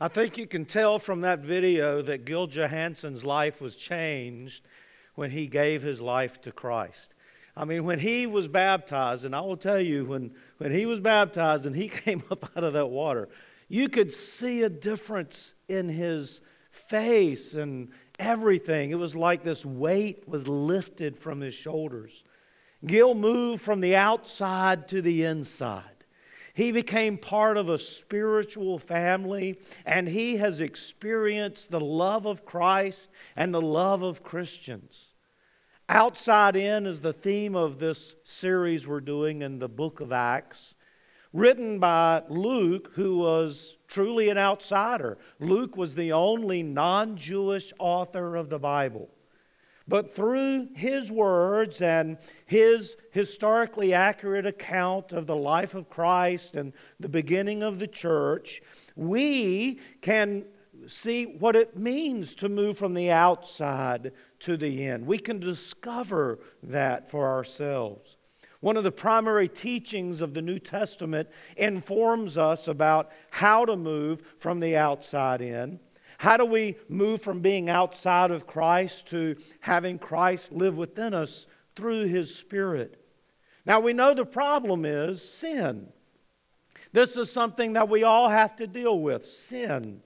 I think you can tell from that video that Gil Johansson's life was changed when he gave his life to Christ. I mean, when he was baptized, and I will tell you, when, when he was baptized and he came up out of that water, you could see a difference in his face and everything. It was like this weight was lifted from his shoulders. Gil moved from the outside to the inside. He became part of a spiritual family, and he has experienced the love of Christ and the love of Christians. Outside in is the theme of this series we're doing in the book of Acts, written by Luke, who was truly an outsider. Luke was the only non Jewish author of the Bible. But through his words and his historically accurate account of the life of Christ and the beginning of the church, we can see what it means to move from the outside to the in. We can discover that for ourselves. One of the primary teachings of the New Testament informs us about how to move from the outside in. How do we move from being outside of Christ to having Christ live within us through His Spirit? Now, we know the problem is sin. This is something that we all have to deal with sin.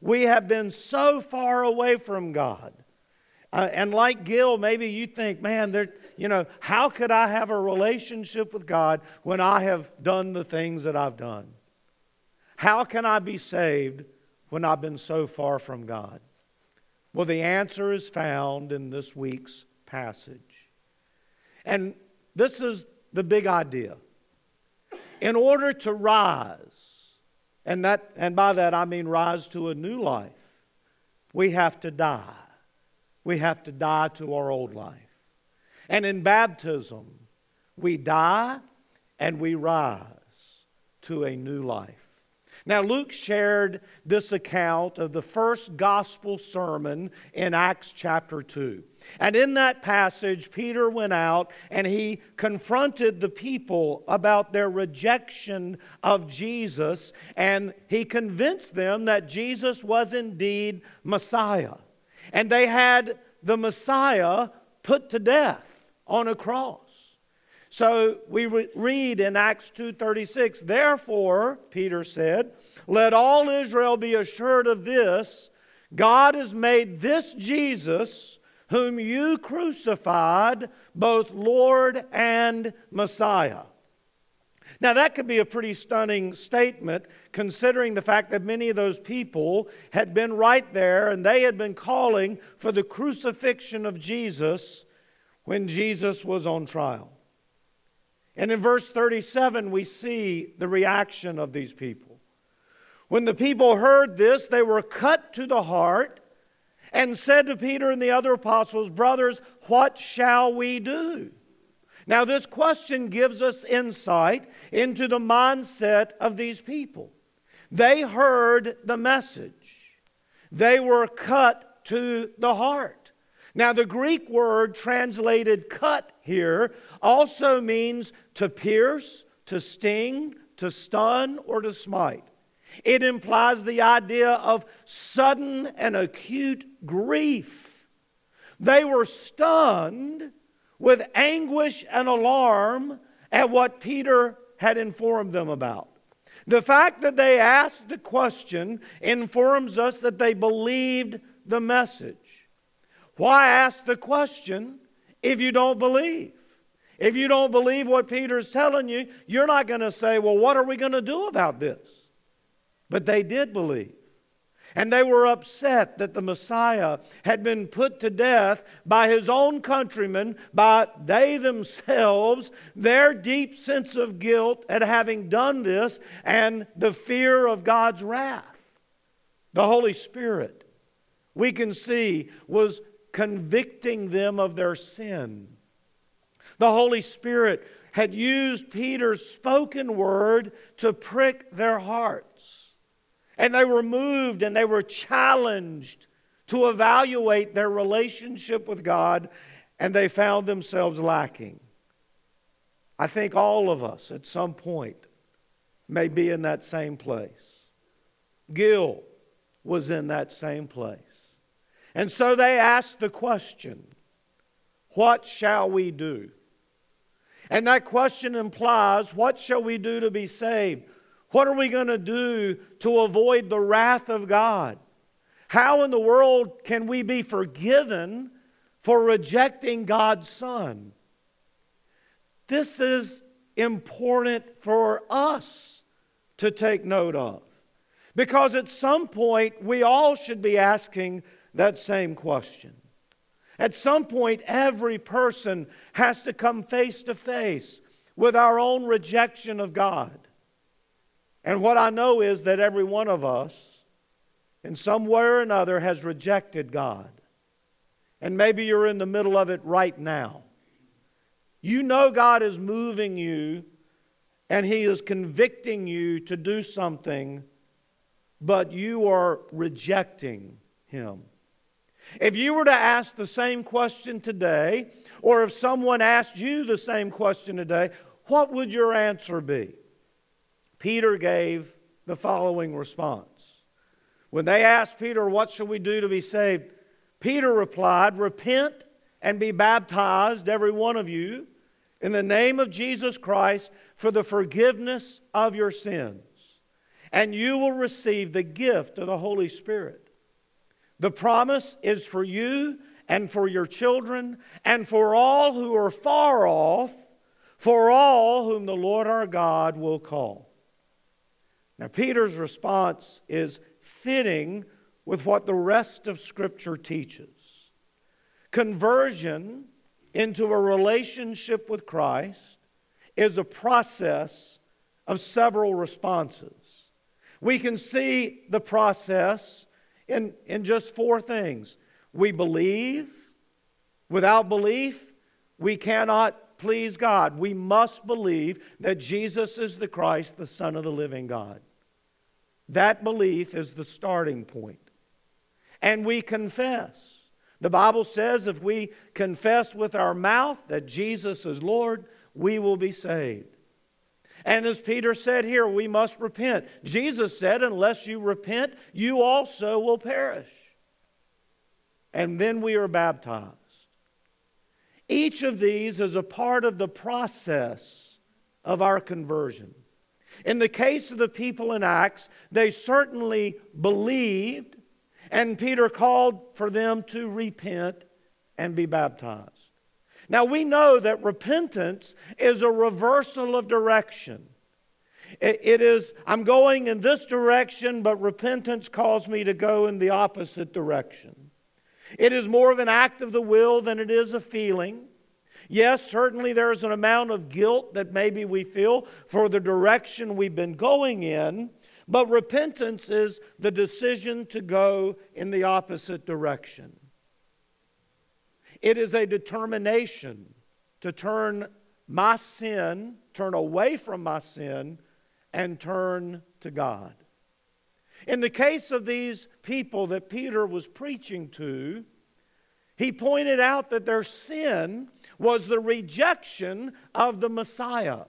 We have been so far away from God. Uh, and like Gil, maybe you think, man, there, you know, how could I have a relationship with God when I have done the things that I've done? How can I be saved when I've been so far from God? Well, the answer is found in this week's passage. And this is the big idea. In order to rise, and, that, and by that I mean rise to a new life, we have to die. We have to die to our old life. And in baptism, we die and we rise to a new life. Now, Luke shared this account of the first gospel sermon in Acts chapter 2. And in that passage, Peter went out and he confronted the people about their rejection of Jesus, and he convinced them that Jesus was indeed Messiah. And they had the Messiah put to death on a cross. So we read in Acts 2:36, therefore, Peter said, let all Israel be assured of this, God has made this Jesus whom you crucified both Lord and Messiah. Now, that could be a pretty stunning statement considering the fact that many of those people had been right there and they had been calling for the crucifixion of Jesus when Jesus was on trial. And in verse 37, we see the reaction of these people. When the people heard this, they were cut to the heart and said to Peter and the other apostles, Brothers, what shall we do? Now, this question gives us insight into the mindset of these people. They heard the message, they were cut to the heart. Now, the Greek word translated cut here also means to pierce, to sting, to stun, or to smite. It implies the idea of sudden and acute grief. They were stunned with anguish and alarm at what Peter had informed them about. The fact that they asked the question informs us that they believed the message. Why ask the question if you don't believe? If you don't believe what Peter's telling you, you're not going to say, Well, what are we going to do about this? But they did believe. And they were upset that the Messiah had been put to death by his own countrymen, by they themselves, their deep sense of guilt at having done this, and the fear of God's wrath. The Holy Spirit, we can see, was convicting them of their sin. The Holy Spirit had used Peter's spoken word to prick their hearts. And they were moved and they were challenged to evaluate their relationship with God, and they found themselves lacking. I think all of us at some point may be in that same place. Gil was in that same place. And so they asked the question What shall we do? And that question implies what shall we do to be saved? What are we going to do to avoid the wrath of God? How in the world can we be forgiven for rejecting God's Son? This is important for us to take note of. Because at some point, we all should be asking that same question. At some point, every person has to come face to face with our own rejection of God. And what I know is that every one of us, in some way or another, has rejected God. And maybe you're in the middle of it right now. You know God is moving you and He is convicting you to do something, but you are rejecting Him. If you were to ask the same question today, or if someone asked you the same question today, what would your answer be? Peter gave the following response. When they asked Peter, What shall we do to be saved? Peter replied, Repent and be baptized, every one of you, in the name of Jesus Christ for the forgiveness of your sins, and you will receive the gift of the Holy Spirit. The promise is for you and for your children and for all who are far off, for all whom the Lord our God will call. Now, Peter's response is fitting with what the rest of Scripture teaches. Conversion into a relationship with Christ is a process of several responses. We can see the process in, in just four things. We believe. Without belief, we cannot please God. We must believe that Jesus is the Christ, the Son of the living God. That belief is the starting point. And we confess. The Bible says if we confess with our mouth that Jesus is Lord, we will be saved. And as Peter said here, we must repent. Jesus said, unless you repent, you also will perish. And then we are baptized. Each of these is a part of the process of our conversion. In the case of the people in Acts, they certainly believed, and Peter called for them to repent and be baptized. Now we know that repentance is a reversal of direction. it is, I'm going in this direction, but repentance calls me to go in the opposite direction. It is more of an act of the will than it is a feeling. Yes, certainly there's an amount of guilt that maybe we feel for the direction we've been going in, but repentance is the decision to go in the opposite direction. It is a determination to turn my sin, turn away from my sin, and turn to God. In the case of these people that Peter was preaching to, he pointed out that their sin was the rejection of the Messiah.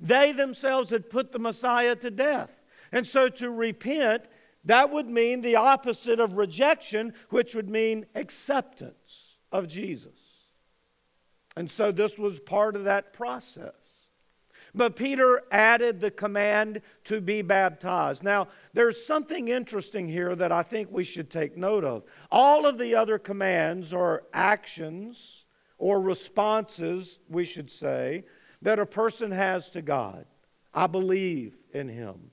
They themselves had put the Messiah to death. And so to repent, that would mean the opposite of rejection, which would mean acceptance of Jesus. And so this was part of that process. But Peter added the command to be baptized. Now, there's something interesting here that I think we should take note of. All of the other commands are actions or responses, we should say, that a person has to God. I believe in Him.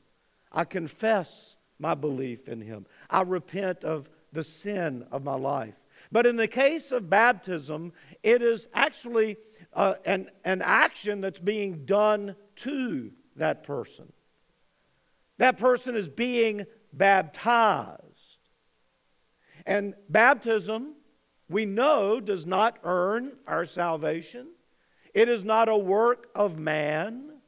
I confess my belief in Him. I repent of the sin of my life. But in the case of baptism, it is actually uh, an, an action that's being done to that person. That person is being baptized. And baptism, we know, does not earn our salvation. It is not a work of man.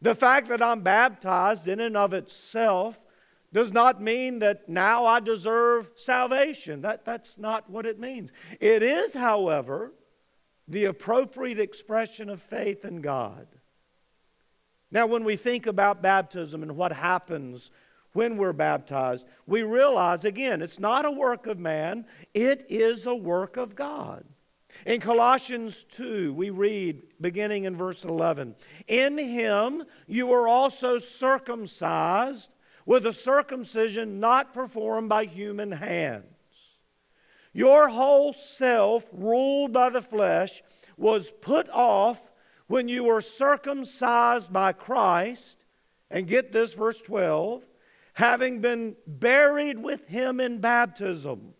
The fact that I'm baptized in and of itself does not mean that now I deserve salvation. That, that's not what it means. It is, however, the appropriate expression of faith in God. Now, when we think about baptism and what happens when we're baptized, we realize again, it's not a work of man, it is a work of God. In Colossians 2, we read, beginning in verse 11, In him you were also circumcised with a circumcision not performed by human hands. Your whole self, ruled by the flesh, was put off when you were circumcised by Christ. And get this, verse 12 having been buried with him in baptism,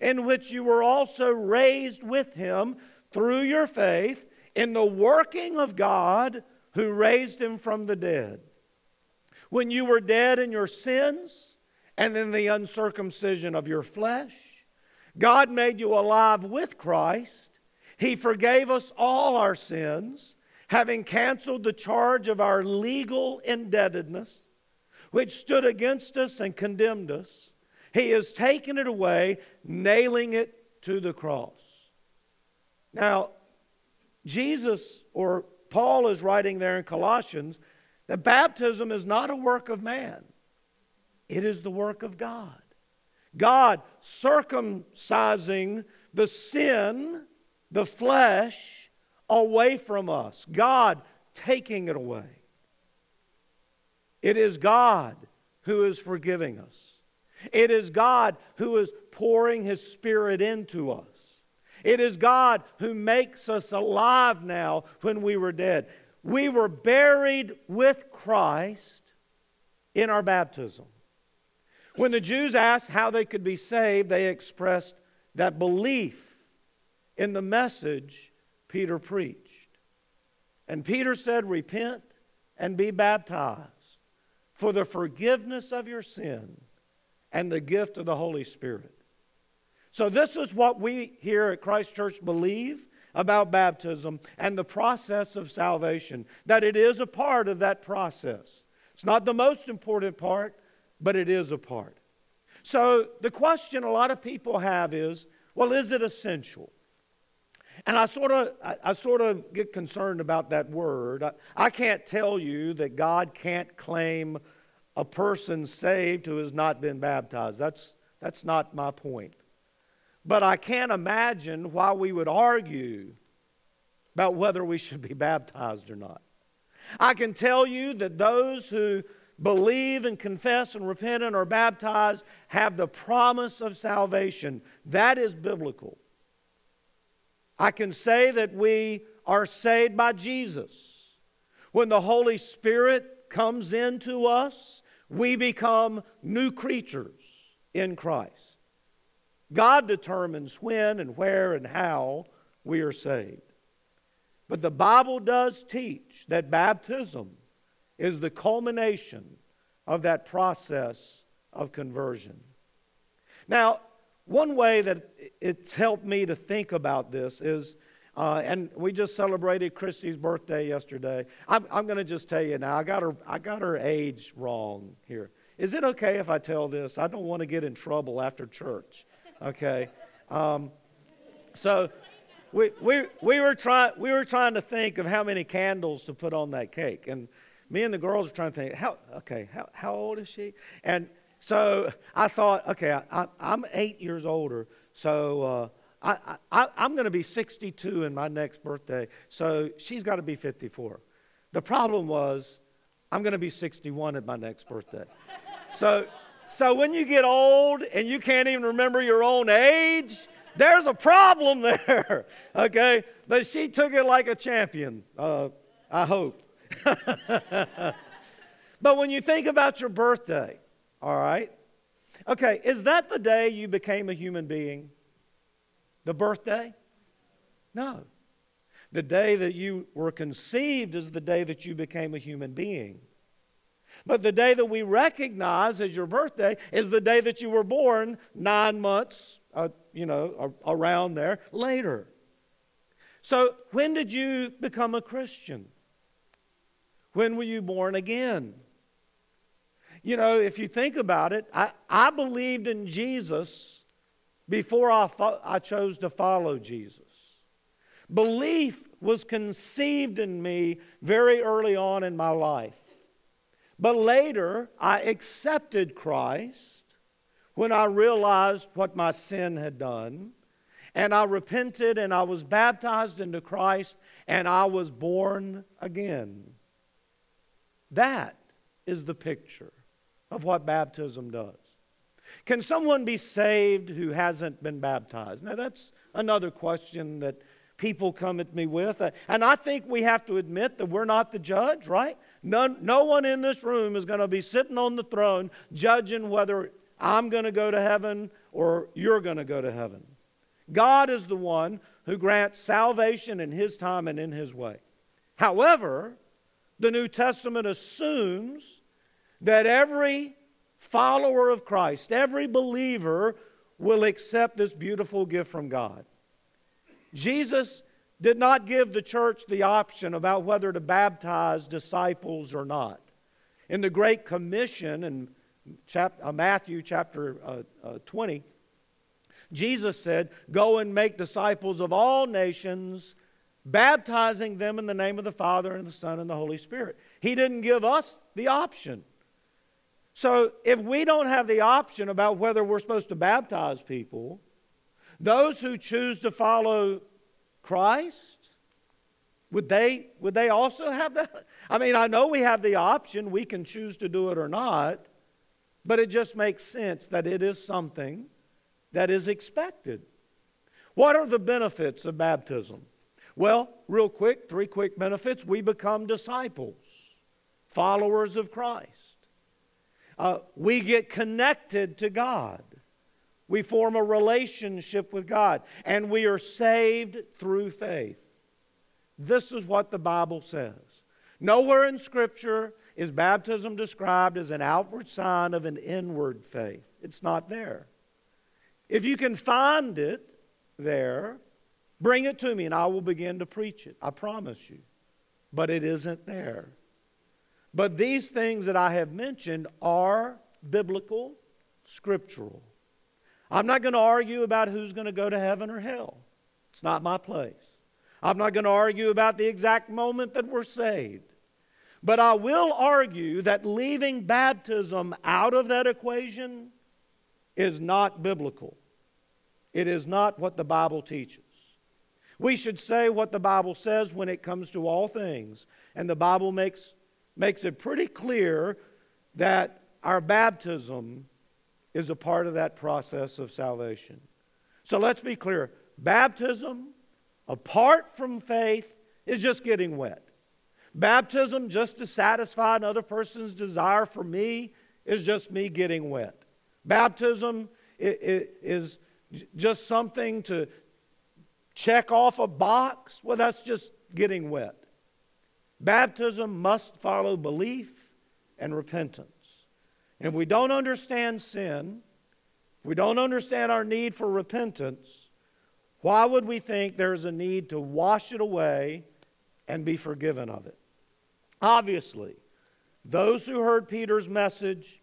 in which you were also raised with him through your faith in the working of God who raised him from the dead. When you were dead in your sins and in the uncircumcision of your flesh, God made you alive with Christ. He forgave us all our sins, having canceled the charge of our legal indebtedness, which stood against us and condemned us. He has taken it away, nailing it to the cross. Now, Jesus, or Paul is writing there in Colossians, that baptism is not a work of man, it is the work of God. God circumcising the sin, the flesh, away from us. God taking it away. It is God who is forgiving us. It is God who is pouring His Spirit into us. It is God who makes us alive now when we were dead. We were buried with Christ in our baptism. When the Jews asked how they could be saved, they expressed that belief in the message Peter preached. And Peter said, Repent and be baptized for the forgiveness of your sin and the gift of the Holy Spirit. So, this is what we here at Christ Church believe about baptism and the process of salvation, that it is a part of that process. It's not the most important part, but it is a part. So the question a lot of people have is well, is it essential? And I sort of, I, I, sort of get concerned about that word. I, I can't tell you that God can't claim a person saved who has not been baptized. That's, that's not my point. But I can't imagine why we would argue about whether we should be baptized or not. I can tell you that those who believe and confess and repent and are baptized have the promise of salvation. That is biblical. I can say that we are saved by Jesus. When the Holy Spirit comes into us, we become new creatures in Christ. God determines when and where and how we are saved. But the Bible does teach that baptism is the culmination of that process of conversion. Now, one way that it's helped me to think about this is, uh, and we just celebrated Christy's birthday yesterday. I'm, I'm going to just tell you now, I got, her, I got her age wrong here. Is it okay if I tell this? I don't want to get in trouble after church, okay? Um, so we, we, we, were try, we were trying to think of how many candles to put on that cake. And me and the girls were trying to think, how, okay, how, how old is she? And so I thought, okay, I, am eight years older, so uh, I, I, I'm going to be 62 in my next birthday, so she's got to be 54. The problem was, I'm going to be 61 at my next birthday. so, so when you get old and you can't even remember your own age, there's a problem there, okay? But she took it like a champion, uh, I hope. but when you think about your birthday, all right, okay, is that the day you became a human being? The birthday? No. The day that you were conceived is the day that you became a human being. But the day that we recognize as your birthday is the day that you were born nine months, uh, you know, around there later. So, when did you become a Christian? When were you born again? You know, if you think about it, I, I believed in Jesus before I, fo- I chose to follow Jesus. Belief was conceived in me very early on in my life. But later, I accepted Christ when I realized what my sin had done. And I repented and I was baptized into Christ and I was born again. That is the picture of what baptism does. Can someone be saved who hasn't been baptized? Now, that's another question that people come at me with. Uh, and I think we have to admit that we're not the judge, right? None, no one in this room is going to be sitting on the throne judging whether I'm going to go to heaven or you're going to go to heaven. God is the one who grants salvation in His time and in His way. However, the New Testament assumes that every follower of Christ, every believer, will accept this beautiful gift from God. Jesus did not give the church the option about whether to baptize disciples or not. In the Great Commission in uh, Matthew chapter uh, uh, 20, Jesus said, Go and make disciples of all nations, baptizing them in the name of the Father and the Son and the Holy Spirit. He didn't give us the option. So if we don't have the option about whether we're supposed to baptize people, those who choose to follow Christ, would they, would they also have that? I mean, I know we have the option, we can choose to do it or not, but it just makes sense that it is something that is expected. What are the benefits of baptism? Well, real quick, three quick benefits. We become disciples, followers of Christ. Uh, we get connected to God. We form a relationship with God, and we are saved through faith. This is what the Bible says. Nowhere in Scripture is baptism described as an outward sign of an inward faith. It's not there. If you can find it there, bring it to me and I will begin to preach it. I promise you. But it isn't there. But these things that I have mentioned are biblical, scriptural. I'm not going to argue about who's going to go to heaven or hell. It's not my place. I'm not going to argue about the exact moment that we're saved. But I will argue that leaving baptism out of that equation is not biblical. It is not what the Bible teaches. We should say what the Bible says when it comes to all things. And the Bible makes, makes it pretty clear that our baptism is a part of that process of salvation. So let's be clear baptism, apart from faith, is just getting wet. Baptism, just to satisfy another person's desire for me, is just me getting wet. Baptism is just something to check off a box. Well, that's just getting wet. Baptism must follow belief and repentance. And if we don't understand sin, we don't understand our need for repentance, why would we think there's a need to wash it away and be forgiven of it? Obviously, those who heard Peter's message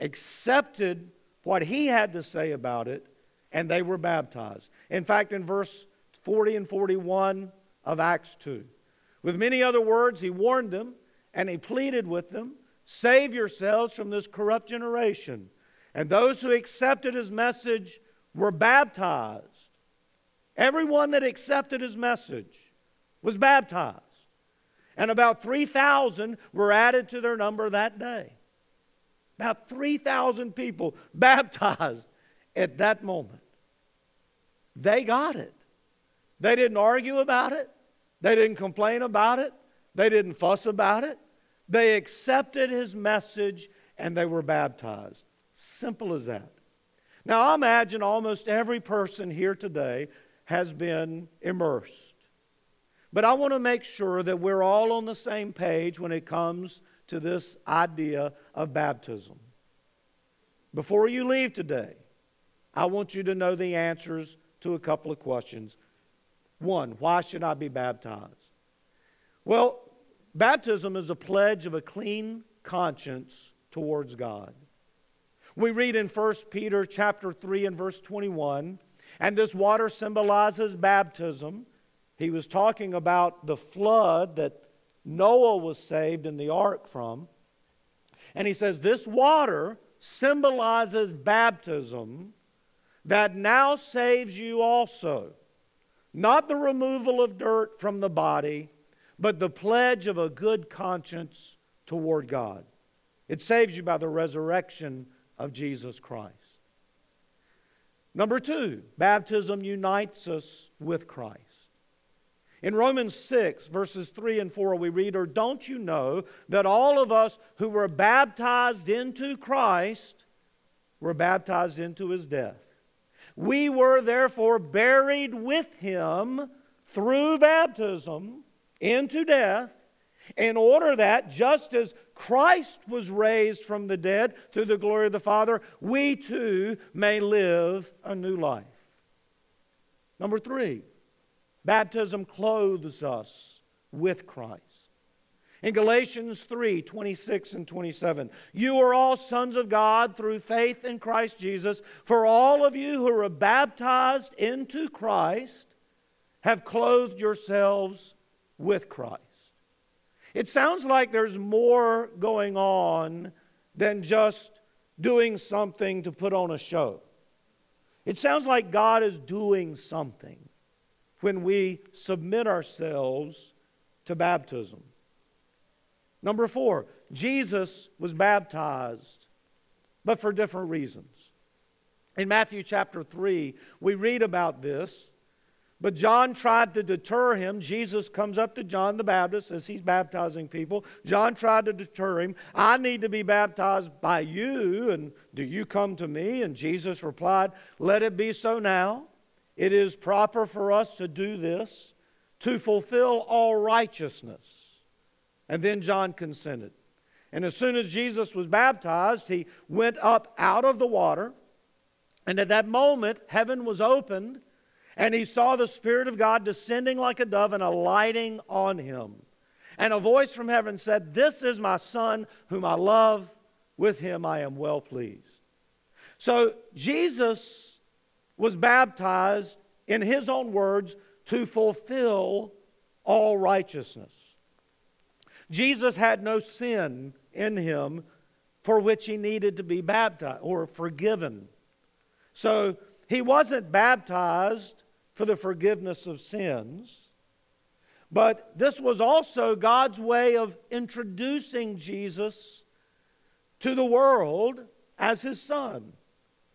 accepted what he had to say about it, and they were baptized. In fact, in verse 40 and 41 of Acts 2, with many other words, he warned them and he pleaded with them Save yourselves from this corrupt generation. And those who accepted his message were baptized. Everyone that accepted his message was baptized. And about 3,000 were added to their number that day. About 3,000 people baptized at that moment. They got it. They didn't argue about it. They didn't complain about it. They didn't fuss about it. They accepted his message and they were baptized. Simple as that. Now, I imagine almost every person here today has been immersed. But I want to make sure that we're all on the same page when it comes to this idea of baptism. Before you leave today, I want you to know the answers to a couple of questions. One, why should I be baptized? Well, Baptism is a pledge of a clean conscience towards God. We read in 1 Peter chapter 3 and verse 21, and this water symbolizes baptism. He was talking about the flood that Noah was saved in the ark from. And he says, This water symbolizes baptism that now saves you also. Not the removal of dirt from the body, but the pledge of a good conscience toward God. It saves you by the resurrection of Jesus Christ. Number two, baptism unites us with Christ. In Romans 6, verses 3 and 4, we read, Or don't you know that all of us who were baptized into Christ were baptized into his death? We were therefore buried with him through baptism into death, in order that just as Christ was raised from the dead through the glory of the Father, we too may live a new life. Number three, baptism clothes us with Christ. In Galatians 3 26 and 27, you are all sons of God through faith in Christ Jesus. For all of you who are baptized into Christ have clothed yourselves with Christ. It sounds like there's more going on than just doing something to put on a show. It sounds like God is doing something when we submit ourselves to baptism. Number four, Jesus was baptized, but for different reasons. In Matthew chapter 3, we read about this. But John tried to deter him. Jesus comes up to John the Baptist as he's baptizing people. John tried to deter him. I need to be baptized by you, and do you come to me? And Jesus replied, Let it be so now. It is proper for us to do this to fulfill all righteousness. And then John consented. And as soon as Jesus was baptized, he went up out of the water. And at that moment, heaven was opened and he saw the Spirit of God descending like a dove and alighting on him. And a voice from heaven said, This is my Son, whom I love. With him I am well pleased. So Jesus was baptized, in his own words, to fulfill all righteousness. Jesus had no sin in him for which he needed to be baptized or forgiven. So he wasn't baptized for the forgiveness of sins. But this was also God's way of introducing Jesus to the world as his son.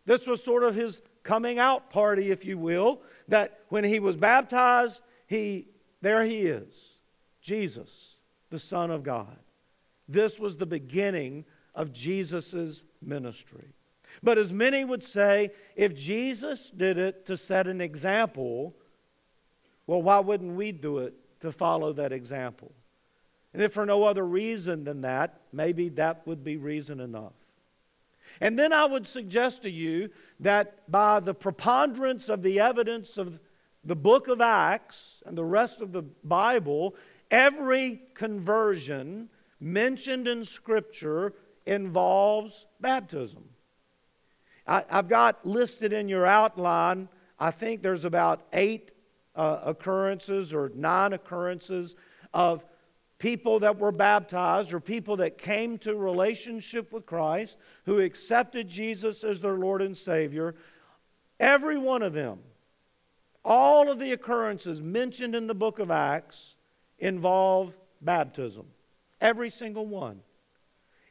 This was sort of his coming out party, if you will, that when he was baptized, he there he is, Jesus, the Son of God. This was the beginning of Jesus' ministry. But as many would say, if Jesus did it to set an example, well, why wouldn't we do it to follow that example? And if for no other reason than that, maybe that would be reason enough. And then I would suggest to you that by the preponderance of the evidence of the book of Acts and the rest of the Bible, every conversion mentioned in Scripture involves baptism. I, have got listed in your outline, I think there's about eight uh, occurrences or nine occurrences of people that were baptized or people that came to relationship with Christ, who accepted Jesus as their Lord and Savior. Every one of them, all of the occurrences mentioned in the book of Acts involve baptism. Every single one.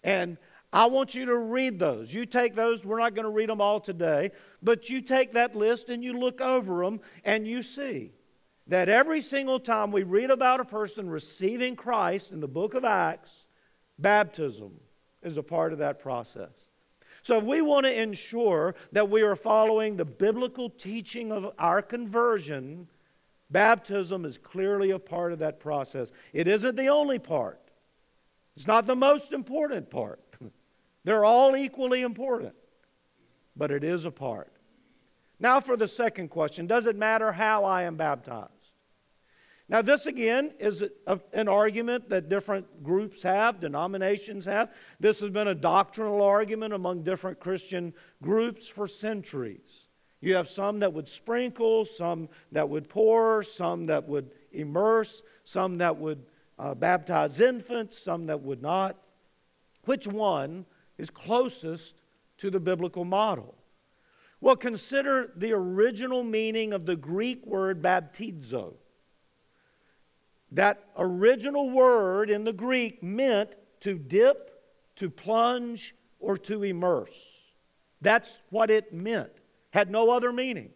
And I want you to read those. You take those, we're not going to read them all today, but you take that list and you look over them and you see that every single time we read about a person receiving Christ in the book of Acts, baptism is a part of that process. So, if we want to ensure that we are following the biblical teaching of our conversion, baptism is clearly a part of that process. It isn't the only part, it's not the most important part. They're all equally important, but it is a part. Now, for the second question Does it matter how I am baptized? Now, this again is a, an argument that different groups have, denominations have. This has been a doctrinal argument among different Christian groups for centuries. You have some that would sprinkle, some that would pour, some that would immerse, some that would uh, baptize infants, some that would not. Which one is closest to the biblical model? Well, consider the original meaning of the Greek word baptizo. That original word in the Greek meant to dip, to plunge, or to immerse. That's what it meant, had no other meaning.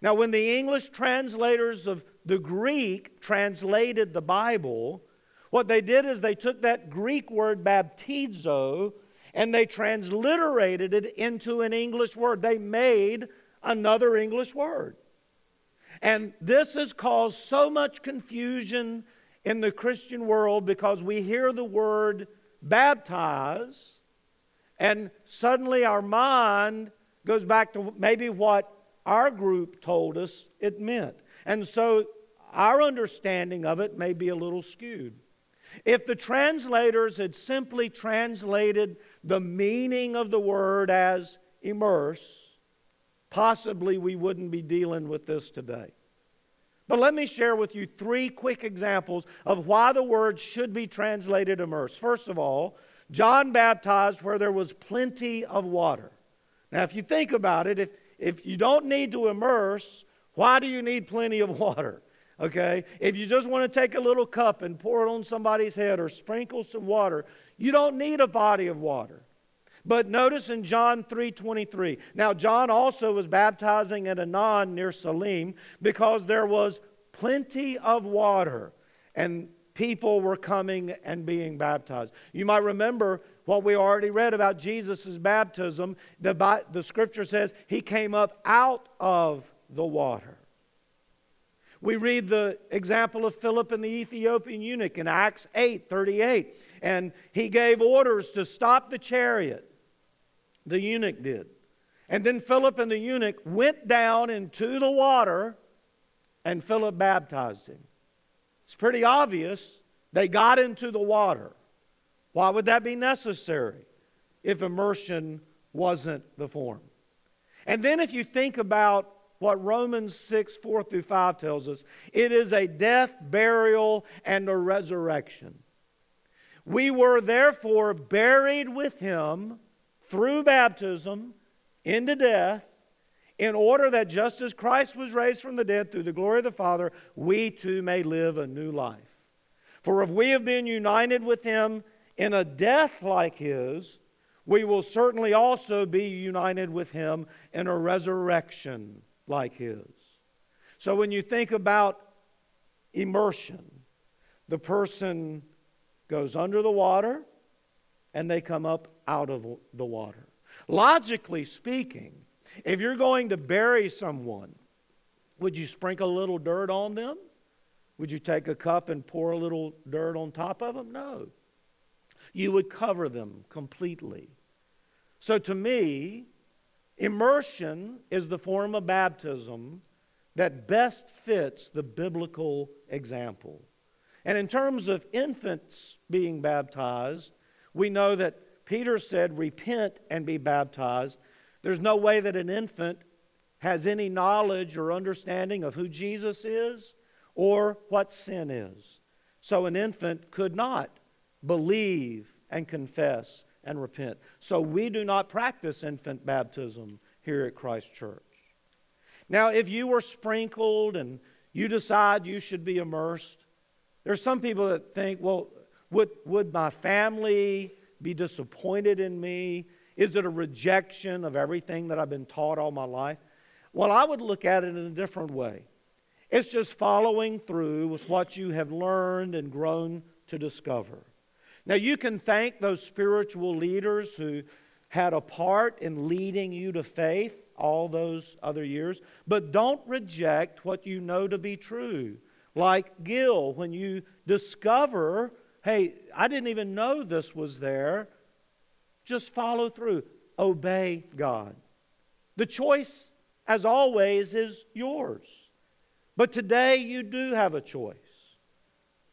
Now, when the English translators of the Greek translated the Bible, what they did is they took that Greek word baptizo and they transliterated it into an English word. They made another English word. And this has caused so much confusion in the Christian world because we hear the word baptize, and suddenly our mind goes back to maybe what our group told us it meant. And so our understanding of it may be a little skewed. If the translators had simply translated the meaning of the word as immerse, possibly we wouldn't be dealing with this today. But let me share with you three quick examples of why the word should be translated immerse. First of all, John baptized where there was plenty of water. Now, if you think about it, if, if you don't need to immerse, why do you need plenty of water? Okay? If you just want to take a little cup and pour it on somebody's head or sprinkle some water, you don't need a body of water. But notice in John 3:23. Now John also was baptizing at Aenon near Salim because there was plenty of water and people were coming and being baptized. You might remember what we already read about Jesus' baptism. The, the scripture says he came up out of the water. We read the example of Philip and the Ethiopian eunuch in Acts 8 38. And he gave orders to stop the chariot. The eunuch did. And then Philip and the eunuch went down into the water and Philip baptized him. It's pretty obvious they got into the water. Why would that be necessary if immersion wasn't the form? And then if you think about what Romans 6 4 through 5 tells us it is a death, burial, and a resurrection. We were therefore buried with him through baptism into death, in order that just as Christ was raised from the dead through the glory of the Father, we too may live a new life. For if we have been united with him in a death like his, we will certainly also be united with him in a resurrection like his. So when you think about immersion, the person goes under the water and they come up out of the water. Logically speaking, if you're going to bury someone, would you sprinkle a little dirt on them? Would you take a cup and pour a little dirt on top of them? No. You would cover them completely. So to me, Immersion is the form of baptism that best fits the biblical example. And in terms of infants being baptized, we know that Peter said, Repent and be baptized. There's no way that an infant has any knowledge or understanding of who Jesus is or what sin is. So an infant could not believe and confess and repent. So we do not practice infant baptism here at Christ Church. Now, if you were sprinkled and you decide you should be immersed, there's some people that think, well, would, would my family be disappointed in me? Is it a rejection of everything that I've been taught all my life? Well, I would look at it in a different way. It's just following through with what you have learned and grown to discover. Now, you can thank those spiritual leaders who had a part in leading you to faith all those other years, but don't reject what you know to be true. Like Gil, when you discover, hey, I didn't even know this was there, just follow through. Obey God. The choice, as always, is yours. But today you do have a choice.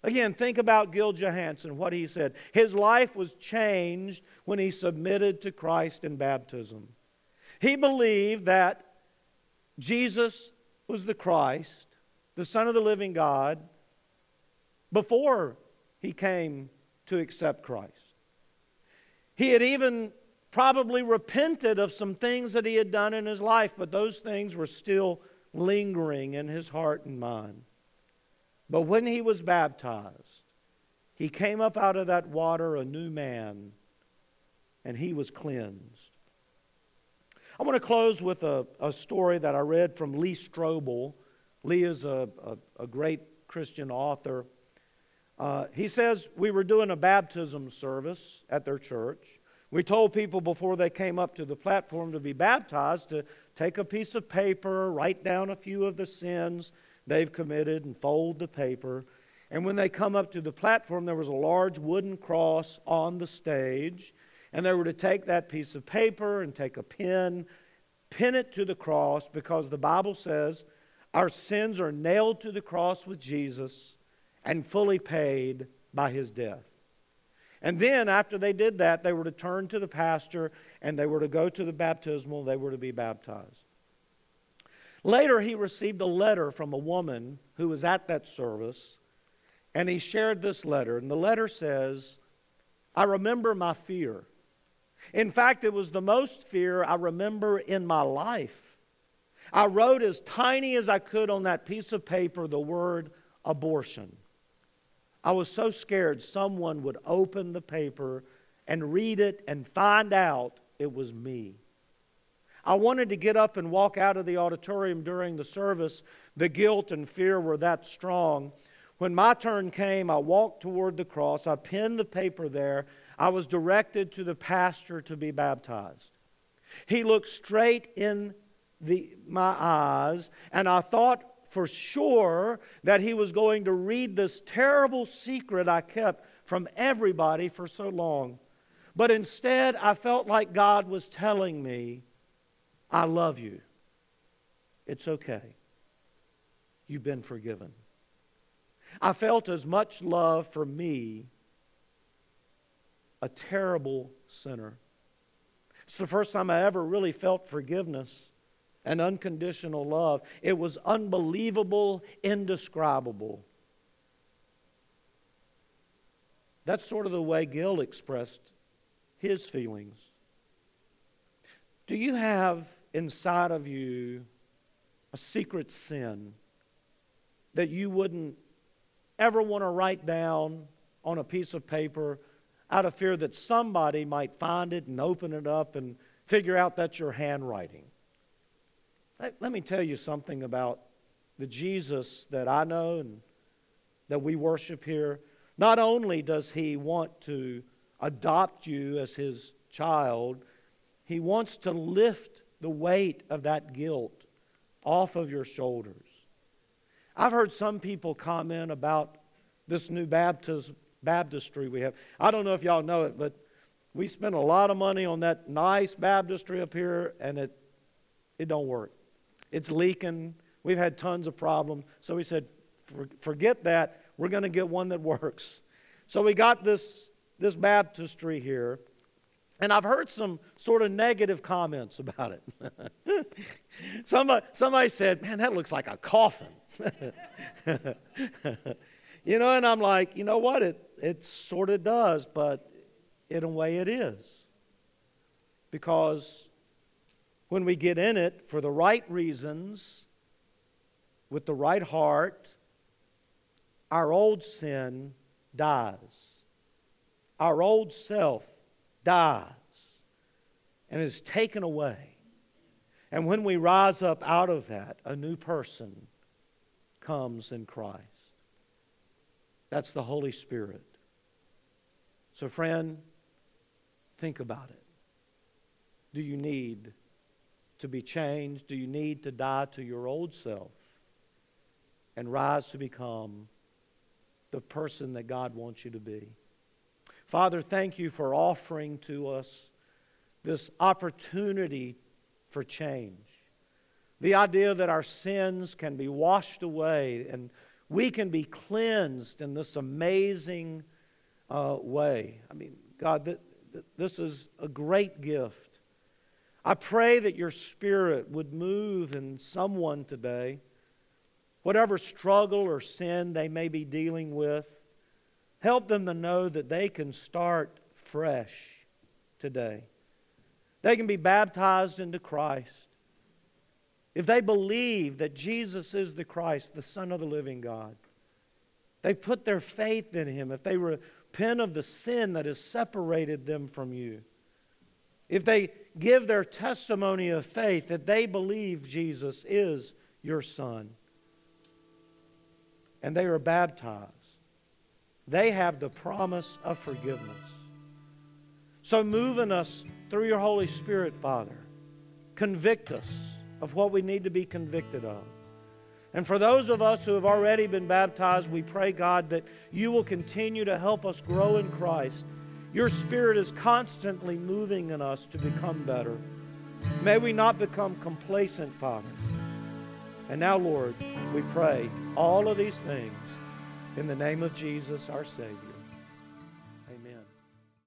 Again, think about Gil Johansson, what he said. His life was changed when he submitted to Christ in baptism. He believed that Jesus was the Christ, the Son of the living God, before he came to accept Christ. He had even probably repented of some things that he had done in his life, but those things were still lingering in his heart and mind. But when he was baptized, he came up out of that water a new man, and he was cleansed. I want to close with a, a story that I read from Lee Strobel. Lee is a, a, a great Christian author. Uh, he says, We were doing a baptism service at their church. We told people before they came up to the platform to be baptized to take a piece of paper, write down a few of the sins they've committed, and fold the paper. And when they come up to the platform, there was a large wooden cross on the stage. And they were to take that piece of paper and take a pin, pin it to the cross, because the Bible says our sins are nailed to the cross with Jesus and fully paid by his death. And then, after they did that, they were to turn to the pastor and they were to go to the baptismal, they were to be baptized. Later, he received a letter from a woman who was at that service, and he shared this letter. And the letter says, I remember my fear. In fact, it was the most fear I remember in my life. I wrote as tiny as I could on that piece of paper the word abortion. I was so scared someone would open the paper and read it and find out it was me. I wanted to get up and walk out of the auditorium during the service. The guilt and fear were that strong. When my turn came, I walked toward the cross. I pinned the paper there. I was directed to the pastor to be baptized. He looked straight in the, my eyes, and I thought for sure that he was going to read this terrible secret I kept from everybody for so long. But instead, I felt like God was telling me, I love you. It's okay. You've been forgiven. I felt as much love for me, a terrible sinner. It's the first time I ever really felt forgiveness and unconditional love. It was unbelievable, indescribable. That's sort of the way Gil expressed his feelings. Do you have inside of you a secret sin that you wouldn't ever want to write down on a piece of paper out of fear that somebody might find it and open it up and figure out that's your handwriting? Let, let me tell you something about the Jesus that I know and that we worship here. Not only does he want to adopt you as his child, he wants to lift the weight of that guilt off of your shoulders. I've heard some people comment about this new baptism, baptistry we have. I don't know if y'all know it, but we spent a lot of money on that nice baptistry up here, and it, it don't work. It's leaking. We've had tons of problems. So we said, forget that. We're going to get one that works. So we got this, this baptistry here. And I've heard some sort of negative comments about it. somebody, somebody said, Man, that looks like a coffin. you know, and I'm like, You know what? It, it sort of does, but in a way it is. Because when we get in it for the right reasons, with the right heart, our old sin dies. Our old self dies and is taken away. And when we rise up out of that, a new person comes in Christ. That's the Holy Spirit. So, friend, think about it. Do you need to be changed? Do you need to die to your old self and rise to become the person that God wants you to be? Father, thank you for offering to us this opportunity for change. The idea that our sins can be washed away and we can be cleansed in this amazing uh, way. I mean, God, th- th- this is a great gift. I pray that your spirit would move in someone today, whatever struggle or sin they may be dealing with. Help them to know that they can start fresh today. They can be baptized into Christ. If they believe that Jesus is the Christ, the Son of the living God, they put their faith in Him. If they repent of the sin that has separated them from you, if they give their testimony of faith that they believe Jesus is your Son, and they are baptized, they have the promise of forgiveness. So move in us through your Holy Spirit, Father. Convict us of what we need to be convicted of. And for those of us who have already been baptized, we pray, God, that you will continue to help us grow in Christ. Your Spirit is constantly moving in us to become better. May we not become complacent, Father. And now, Lord, we pray all of these things in the name of Jesus, our Savior.